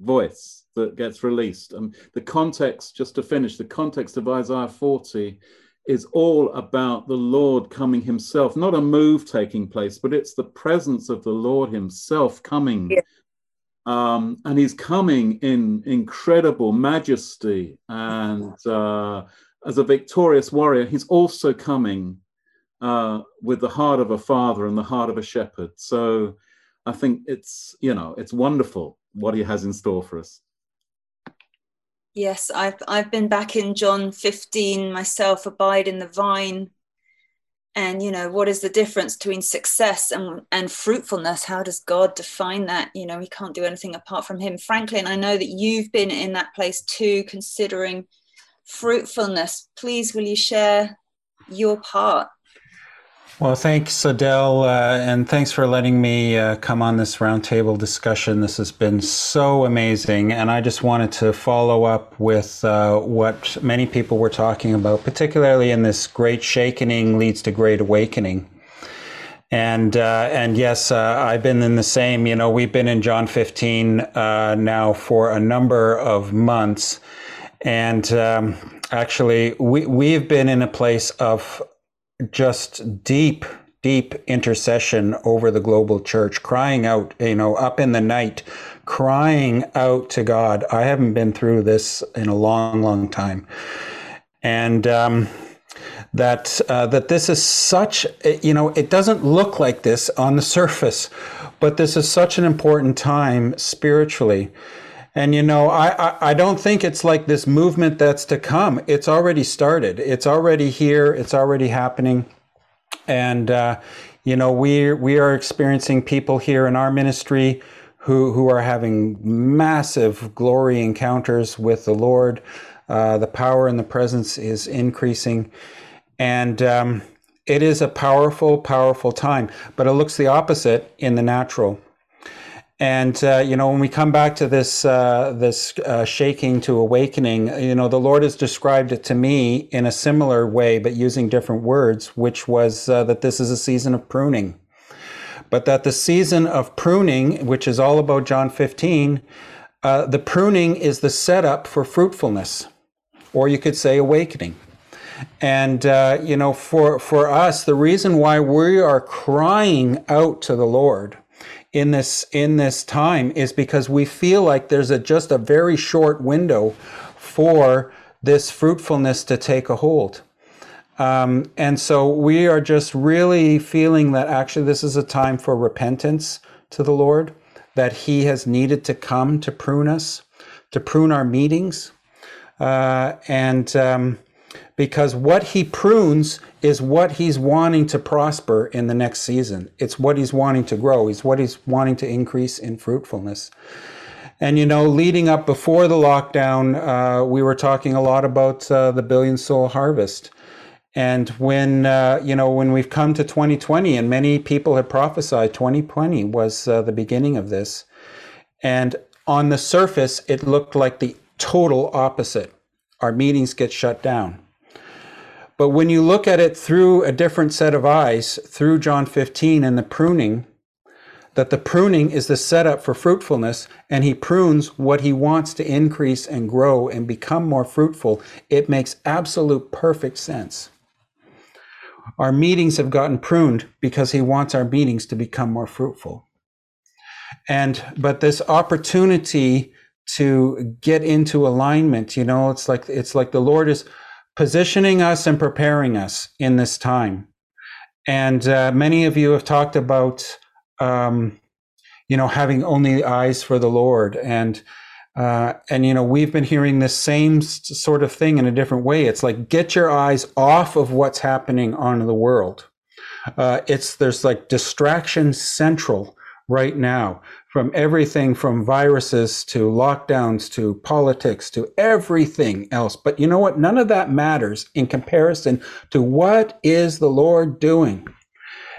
voice that gets released. And the context, just to finish, the context of Isaiah 40 is all about the Lord coming himself, not a move taking place, but it's the presence of the Lord himself coming. Yeah. Um, and he's coming in incredible majesty and uh, as a victorious warrior, he's also coming uh, with the heart of a father and the heart of a shepherd. So I think it's, you know, it's wonderful what he has in store for us. Yes, I've I've been back in John 15 myself, abide in the vine. And you know, what is the difference between success and, and fruitfulness? How does God define that? You know, we can't do anything apart from Him. Franklin, I know that you've been in that place too, considering fruitfulness. Please, will you share your part? Well, thanks, Adele, uh, and thanks for letting me uh, come on this roundtable discussion. This has been so amazing, and I just wanted to follow up with uh, what many people were talking about, particularly in this great shakening leads to great awakening. And uh, and yes, uh, I've been in the same. You know, we've been in John 15 uh, now for a number of months, and um, actually, we we've been in a place of just deep, deep intercession over the global church, crying out, you know, up in the night, crying out to God. I haven't been through this in a long, long time. And, um, that uh, that this is such you know it doesn't look like this on the surface but this is such an important time spiritually And you know, I, I, I don't think it's like this movement that's to come. It's already started. It's already here. It's already happening. And uh, you know, we we are experiencing people here in our ministry who who are having massive glory encounters with the Lord. Uh, the power and the presence is increasing, and um, it is a powerful, powerful time. But it looks the opposite in the natural. And uh, you know, when we come back to this uh, this uh, shaking to awakening, you know, the Lord has described it to me in a similar way, but using different words, which was uh, that this is a season of pruning, but that the season of pruning, which is all about John 15, uh, the pruning is the setup for fruitfulness, or you could say awakening. And uh, you know, for for us, the reason why we are crying out to the Lord in this in this time is because we feel like there's a just a very short window for this fruitfulness to take a hold. Um, and so we are just really feeling that actually this is a time for repentance to the Lord, that He has needed to come to prune us, to prune our meetings. Uh, and um, because what he prunes is what he's wanting to prosper in the next season. It's what he's wanting to grow. It's what he's wanting to increase in fruitfulness. And you know, leading up before the lockdown, uh, we were talking a lot about uh, the billion soul harvest. And when uh, you know, when we've come to 2020, and many people have prophesied 2020 was uh, the beginning of this, and on the surface, it looked like the total opposite. Our meetings get shut down but when you look at it through a different set of eyes, through John 15 and the pruning, that the pruning is the setup for fruitfulness, and he prunes what he wants to increase and grow and become more fruitful, it makes absolute perfect sense. Our meetings have gotten pruned because he wants our meetings to become more fruitful. And, but this opportunity to get into alignment, you know, it's like, it's like the Lord is, positioning us and preparing us in this time. And uh, many of you have talked about, um, you know, having only eyes for the Lord, and uh, and you know, we've been hearing this same sort of thing in a different way. It's like get your eyes off of what's happening on the world. Uh, it's there's like distraction central right now from everything from viruses to lockdowns to politics to everything else. But you know what? None of that matters in comparison to what is the Lord doing.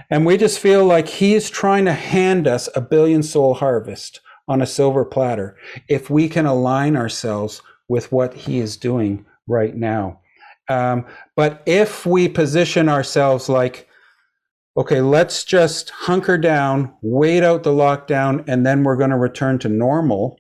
And we just feel like He is trying to hand us a billion soul harvest on a silver platter if we can align ourselves with what He is doing right now. Um, but if we position ourselves like, okay, let's just hunker down, wait out the lockdown, and then we're going to return to normal.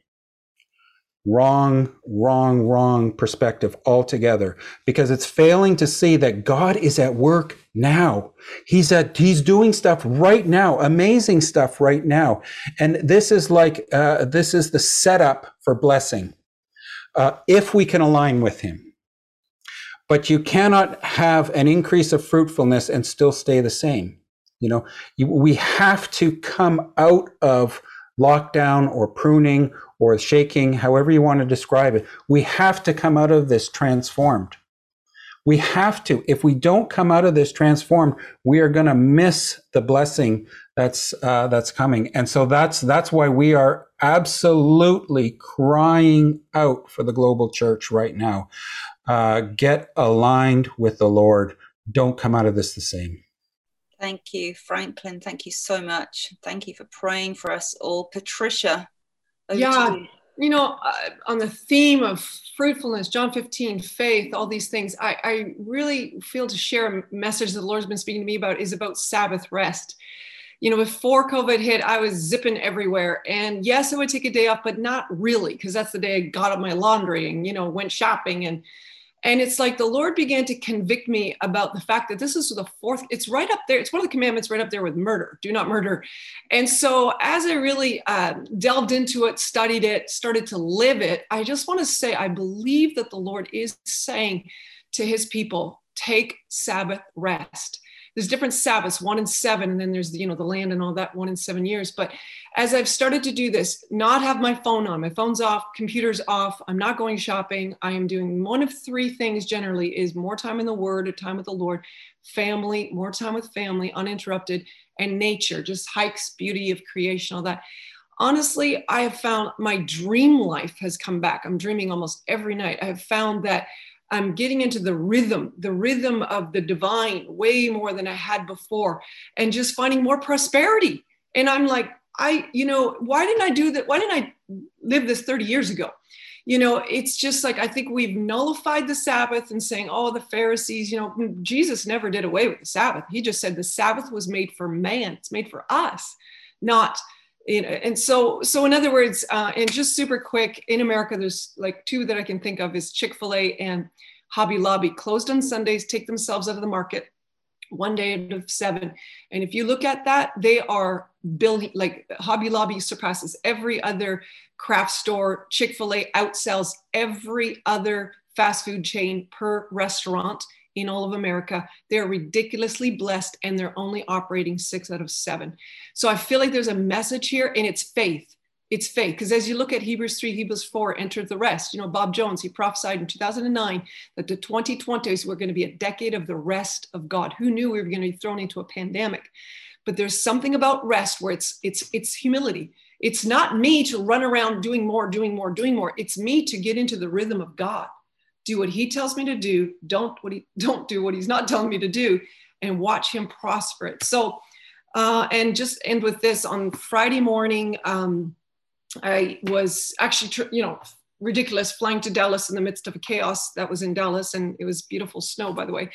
Wrong, wrong, wrong perspective altogether because it's failing to see that God is at work now. He's at, he's doing stuff right now, amazing stuff right now. And this is like, uh, this is the setup for blessing. Uh, if we can align with him. But you cannot have an increase of fruitfulness and still stay the same. You know, you, we have to come out of lockdown or pruning or shaking, however you want to describe it. We have to come out of this transformed. We have to. If we don't come out of this transformed, we are going to miss the blessing that's uh, that's coming. And so that's that's why we are absolutely crying out for the global church right now. Uh, get aligned with the Lord. Don't come out of this the same. Thank you, Franklin. Thank you so much. Thank you for praying for us all. Patricia. yeah, you. you. know, uh, on the theme of fruitfulness, John 15, faith, all these things, I, I really feel to share a message that the Lord's been speaking to me about is about Sabbath rest you know, before COVID hit, I was zipping everywhere. And yes, I would take a day off, but not really, because that's the day I got up my laundry and, you know, went shopping and and it's like the Lord began to convict me about the fact that this is the fourth, it's right up there. It's one of the commandments right up there with murder do not murder. And so as I really uh, delved into it, studied it, started to live it, I just want to say, I believe that the Lord is saying to his people, take Sabbath rest there's different Sabbaths, one in seven, and then there's you know the land and all that one in seven years. But as I've started to do this, not have my phone on, my phone's off, computer's off. I'm not going shopping. I am doing one of three things generally: is more time in the Word, or time with the Lord, family, more time with family, uninterrupted, and nature, just hikes, beauty of creation, all that honestly, I have found my dream life has come back. I'm dreaming almost every night. I have found that I'm getting into the rhythm, the rhythm of the divine way more than I had before, and just finding more prosperity. And I'm like, I, you know, why didn't I do that? Why didn't I live this 30 years ago? You know, it's just like I think we've nullified the Sabbath and saying, oh, the Pharisees, you know, Jesus never did away with the Sabbath. He just said the Sabbath was made for man, it's made for us, not you know and so so in other words uh, and just super quick in america there's like two that i can think of is chick-fil-a and hobby lobby closed on sundays take themselves out of the market one day out of seven. And if you look at that they are building like hobby lobby surpasses every other craft store chick-fil-a outsells every other fast food chain per restaurant in all of America. They're ridiculously blessed and they're only operating six out of seven. So I feel like there's a message here and it's faith. It's faith. Because as you look at Hebrews 3, Hebrews 4, enter the rest. You know, Bob Jones, he prophesied in 2009 that the 2020s were going to be a decade of the rest of God. Who knew we were going to be thrown into a pandemic? But there's something about rest where it's it's it's humility. It's not me to run around doing more, doing more, doing more. It's me to get into the rhythm of God do what he tells me to do don't what he don't do what he's not telling me to do and watch him prosper it. So uh, and just end with this. On friday morning um, i was actually you know ridiculous flying to dallas in the midst of a chaos that was in dallas and it was beautiful snow by the way.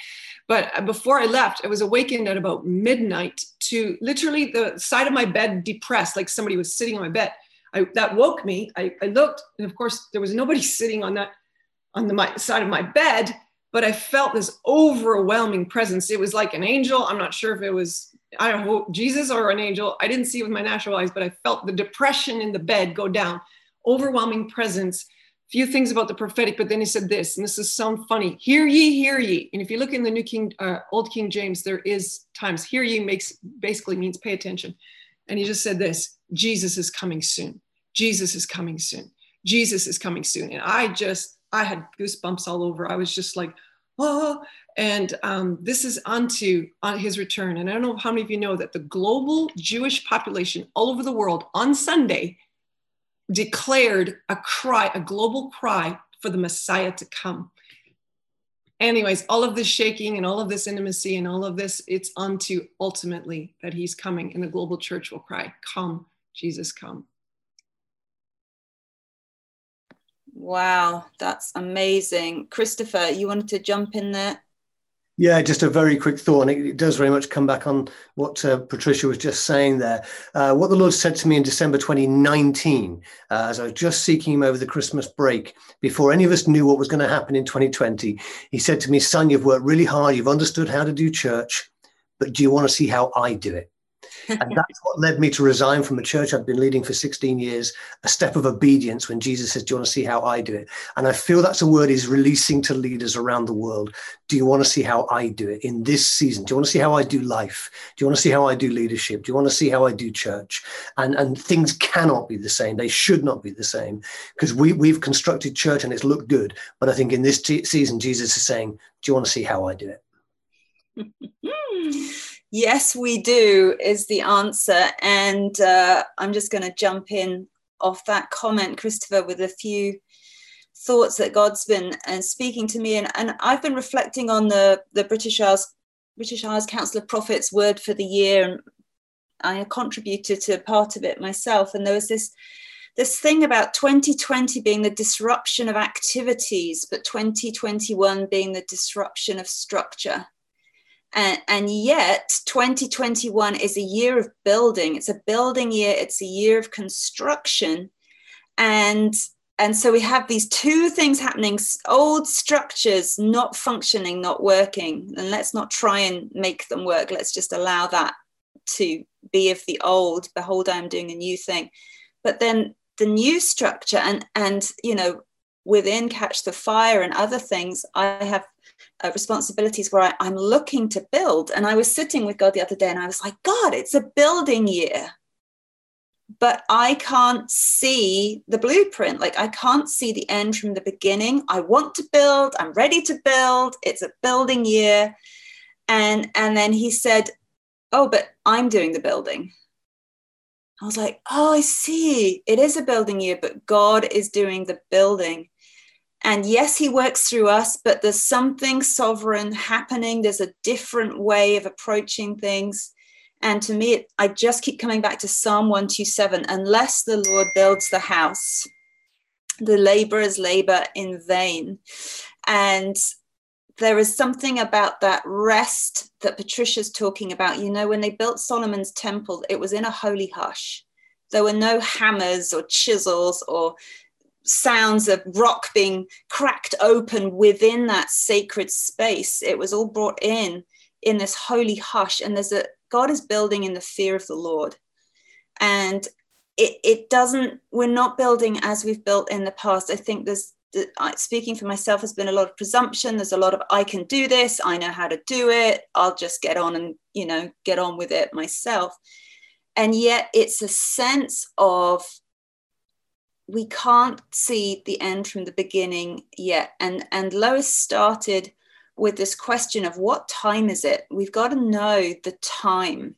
But uh, before i left i was awakened at about midnight to literally the side of my bed depressed like somebody was sitting on my bed. I, that woke me. I, I looked and of course there was nobody sitting on that on the my, side of my bed, but I felt this overwhelming presence. It was like an angel. I'm not sure if it was, I don't know, Jesus or an angel. I didn't see it with my natural eyes, but I felt the depression in the bed go down, overwhelming presence. Few things about the prophetic, but then he said this, and this is sound funny. Hear ye, hear ye. And if you look in the New King, uh, Old King James, there is times hear ye makes basically means pay attention. And he just said this: Jesus is coming soon. Jesus is coming soon. Jesus is coming soon. And I just I had goosebumps all over. I was just like, oh, and um, this is onto on his return. And I don't know how many of you know that the global Jewish population all over the world on Sunday declared a cry, a global cry for the Messiah to come. Anyways, all of this shaking and all of this intimacy and all of this, it's unto ultimately that he's coming, and the global church will cry, Come, Jesus, come. Wow, that's amazing. Christopher, you wanted to jump in there? Yeah, just a very quick thought, and it, does very much come back on what uh, Patricia was just saying there. Uh, what the Lord said to me in December 2019, uh, as I was just seeking Him over the Christmas break, before any of us knew what was going to happen in 2020, He said to me, Son, you've worked really hard, you've understood how to do church, but do you want to see how I do it? And that's what led me to resign from a church I've been leading for 16 years, a step of obedience when Jesus says, Do you want to see how I do it? And I feel that's a word he's releasing to leaders around the world. Do you want to see how I do it in this season? Do you want to see how I do life? Do you want to see how I do leadership? Do you want to see how I do church? And, and things cannot be the same. They should not be the same because we, we've constructed church and it's looked good. But I think in this t- season, Jesus is saying, Do you want to see how I do it? Yes, we do, is the answer. And uh, I'm just going to jump in off that comment, Christopher, with a few thoughts that God's been uh, speaking to me. And, and I've been reflecting on the, the British Isles, British Isles Council of Prophets word for the year. And I contributed to part of it myself. And there was this this thing about 2020 being the disruption of activities, but 2021 being the disruption of structure. And, and, yet 2021 is a year of building. It's a building year. It's a year of construction. And and so we have these two things happening old structures not functioning not working. And let's not try and make them work. Let's just allow that to be of the old. Behold i am doing a new thing. But then the new structure and and you know within catch the fire and other things i have uh, responsibilities where I, I'm looking to build. And I was sitting with God the other day and I was like, God, it's a building year. But I can't see the blueprint. Like, I can't see the end from the beginning. I want to build. I'm ready to build. It's a building year. And, and then he said, Oh, but I'm doing the building. I was like, Oh, I see. It is a building year, but God is doing the building. And yes, he works through us, but there's something sovereign happening. There's a different way of approaching things. And to me, I just keep coming back to Psalm 127 unless the Lord builds the house, the laborers labor in vain. And there is something about that rest that Patricia's talking about. You know, when they built Solomon's temple, it was in a holy hush. There were no hammers or chisels or sounds of rock being cracked open within that sacred space. It was all brought in in this holy hush. And there's a God is building in the fear of the Lord. And it, it doesn't, we're not building as we've built in the past. I think there's, speaking for myself, has been a lot of presumption. There's a lot of, I can do this, I know how to do it, I'll just get on and, you know, get on with it myself. And yet it's a sense of we can't see the end from the beginning yet. And, and Lois started with this question of what time is it? We've got to know the time.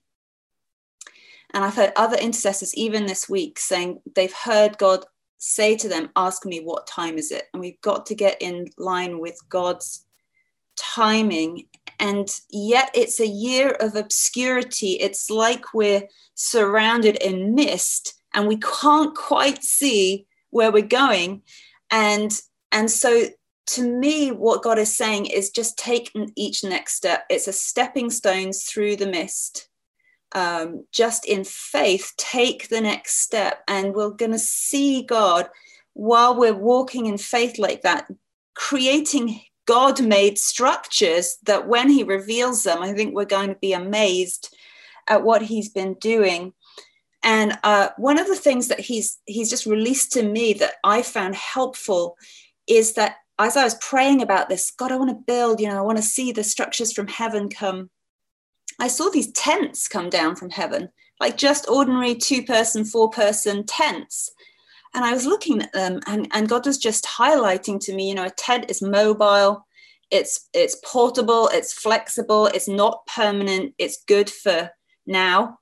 And I've heard other intercessors, even this week, saying they've heard God say to them, Ask me, what time is it? And we've got to get in line with God's timing. And yet it's a year of obscurity. It's like we're surrounded in mist and we can't quite see where we're going. And and so to me what god is saying is just take each next step. It's a stepping stones through the mist um, just in faith take the next step. And we're going to see god while we're walking in faith like that creating god made structures that when he reveals them i think we're going to be amazed at what he's been doing and uh, one of the things that he's he's just released to me that I found helpful is that as I was praying about this, God, I want to build, you know, I want to see the structures from heaven come. I saw these tents come down from heaven, like just ordinary two person, four person tents. And I was looking at them, and, and God was just highlighting to me, you know, a tent is mobile, it's it's portable, it's flexible, it's not permanent, it's good for now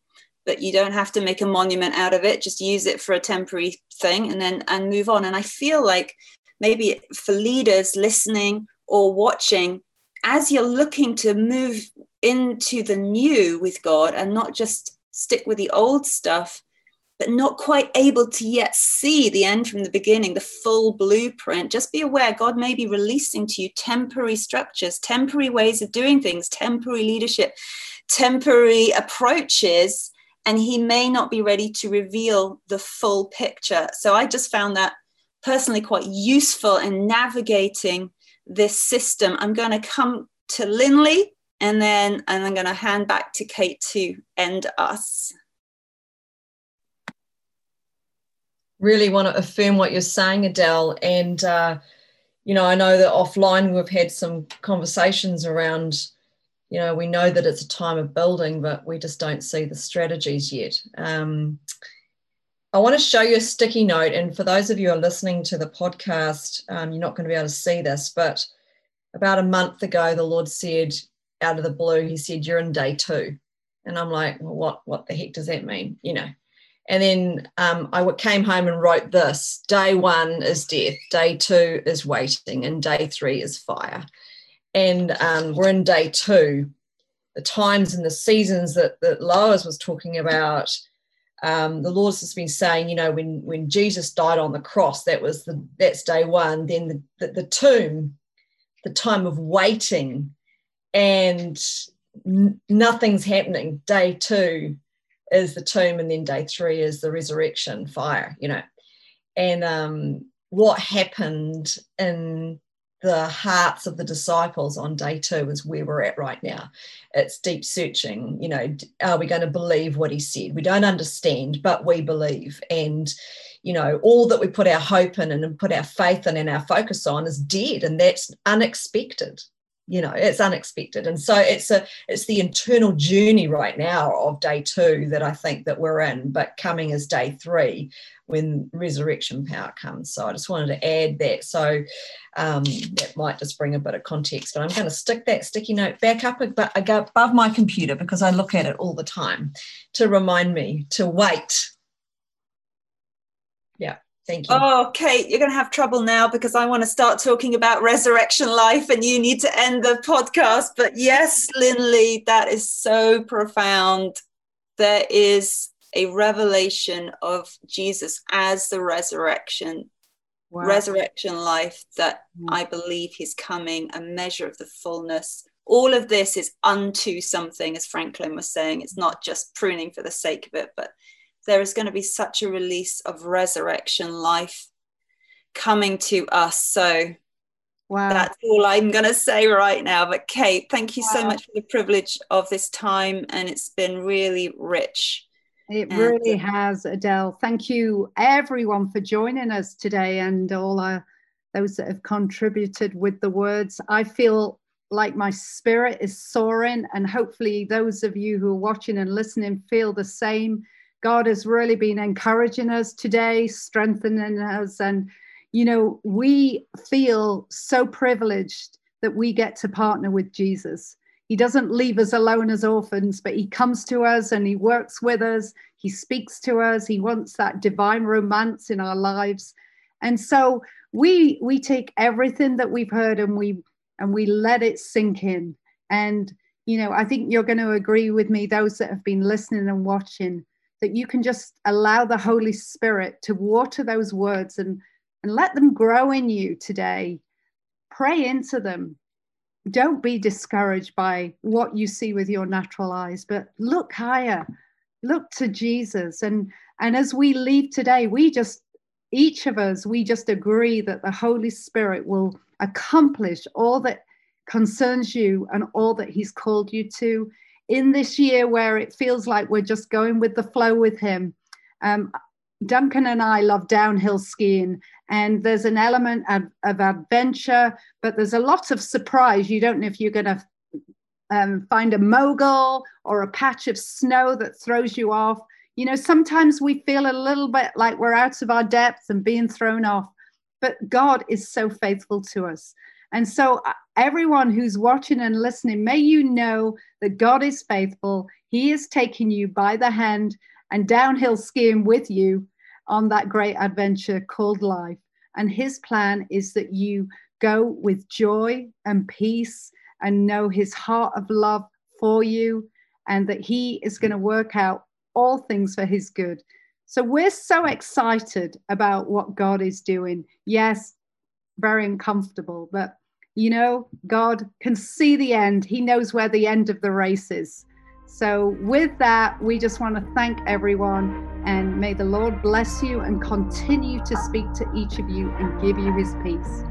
but you don't have to make a monument out of it just use it for a temporary thing and then and move on. And i feel like maybe for leaders listening or watching as you're looking to move into the new with god and not just stick with the old stuff but not quite able to yet see the end from the beginning, the full blueprint, just be aware God may be releasing to you temporary structures, temporary ways of doing things, temporary leadership, temporary approaches and he may not be ready to reveal the full picture. So I just found that personally quite useful in navigating this system. I'm going to come to Linley and then and I'm going to hand back to Kate to end us. Really want to affirm what you're saying, Adele. And, uh, you know, I know that offline we've had some conversations around you know, we know that it's a time of building, but we just don't see the strategies yet. Um, I want to show you a sticky note. And for those of you who are listening to the podcast, um, you're not going to be able to see this, but about a month ago, the Lord said out of the blue, He said, You're in day two. And I'm like, well, what, what the heck does that mean? You know. And then um, I came home and wrote this day one is death, day two is waiting, and day three is fire and um, we're in day two. The times and the seasons that, that Lois was talking about, um, the Lord has been saying, you know, when when Jesus died on the cross, that was the that's day one. Then the, the, the tomb, the time of waiting, and n- nothing's happening. Day two is the tomb, and then day three is the resurrection, fire. You know, and um, what happened in the hearts of the disciples on day two is where we're at right now. It's deep searching. You know, are we going to believe what he said? We don't understand, but we believe. And, you know, all that we put our hope in and put our faith in and our focus on is dead, and that's unexpected. you know it's unexpected and so it's a it's the internal journey right now of day two that i think that we're in but coming is day three when resurrection power comes so i just wanted to add that so um, that might just bring a bit of context but i'm going to stick that sticky note back up above my computer because i look at it all the time to remind me to wait yeah Thank you. Oh, Kate, you're going to have trouble now because I want to start talking about resurrection life and you need to end the podcast. But yes, Linley, that is so profound. There is a revelation of Jesus as the resurrection, wow. resurrection life that mm. I believe he's coming, a measure of the fullness. All of this is unto something, as Franklin was saying. It's not just pruning for the sake of it, but there is going to be such a release of resurrection life coming to us. So wow. that's all I'm going to say right now. But Kate, thank you wow. so much for the privilege of this time. And it's been really rich. It and really has, Adele. Thank you, everyone, for joining us today and all our, those that have contributed with the words. I feel like my spirit is soaring, and hopefully, those of you who are watching and listening feel the same. God has really been encouraging us today, strengthening us. And, you know, we feel so privileged that we get to partner with Jesus. He doesn't leave us alone as orphans, but he comes to us and he works with us. He speaks to us. He wants that divine romance in our lives. And so we we take everything that we've heard and we and we let it sink in. And you know, I think you're going to agree with me, those that have been listening and watching, that you can just allow the Holy Spirit to water those words and, and let them grow in you today. Pray into them. Don't be discouraged by what you see with your natural eyes, but look higher. Look to Jesus. And, and as we leave today, we just, each of us, we just agree that the Holy Spirit will accomplish all that concerns you and all that He's called you to in this year where it feels like we're just going with the flow with him. Um, Duncan and I love downhill skiing, and there's an element of, of, adventure, but there's a lot of surprise. You don't know if you're going to um, find a mogul or a patch of snow that throws you off. You know, sometimes we feel a little bit like we're out of our depth and being thrown off, but God is so faithful to us. And so, uh, everyone who's watching and listening, may you know that God is faithful. He is taking you by the hand and downhill skiing with you on that great adventure called life. And His plan is that you go with joy and peace and know His heart of love for you, and that He is going to work out all things for His good. So, we're so excited about what God is doing. Yes, very uncomfortable, but you know, God can see the end. He knows where the end of the race is. So, with that, we just want to thank everyone and may the Lord bless you and continue to speak to each of you and give you his peace.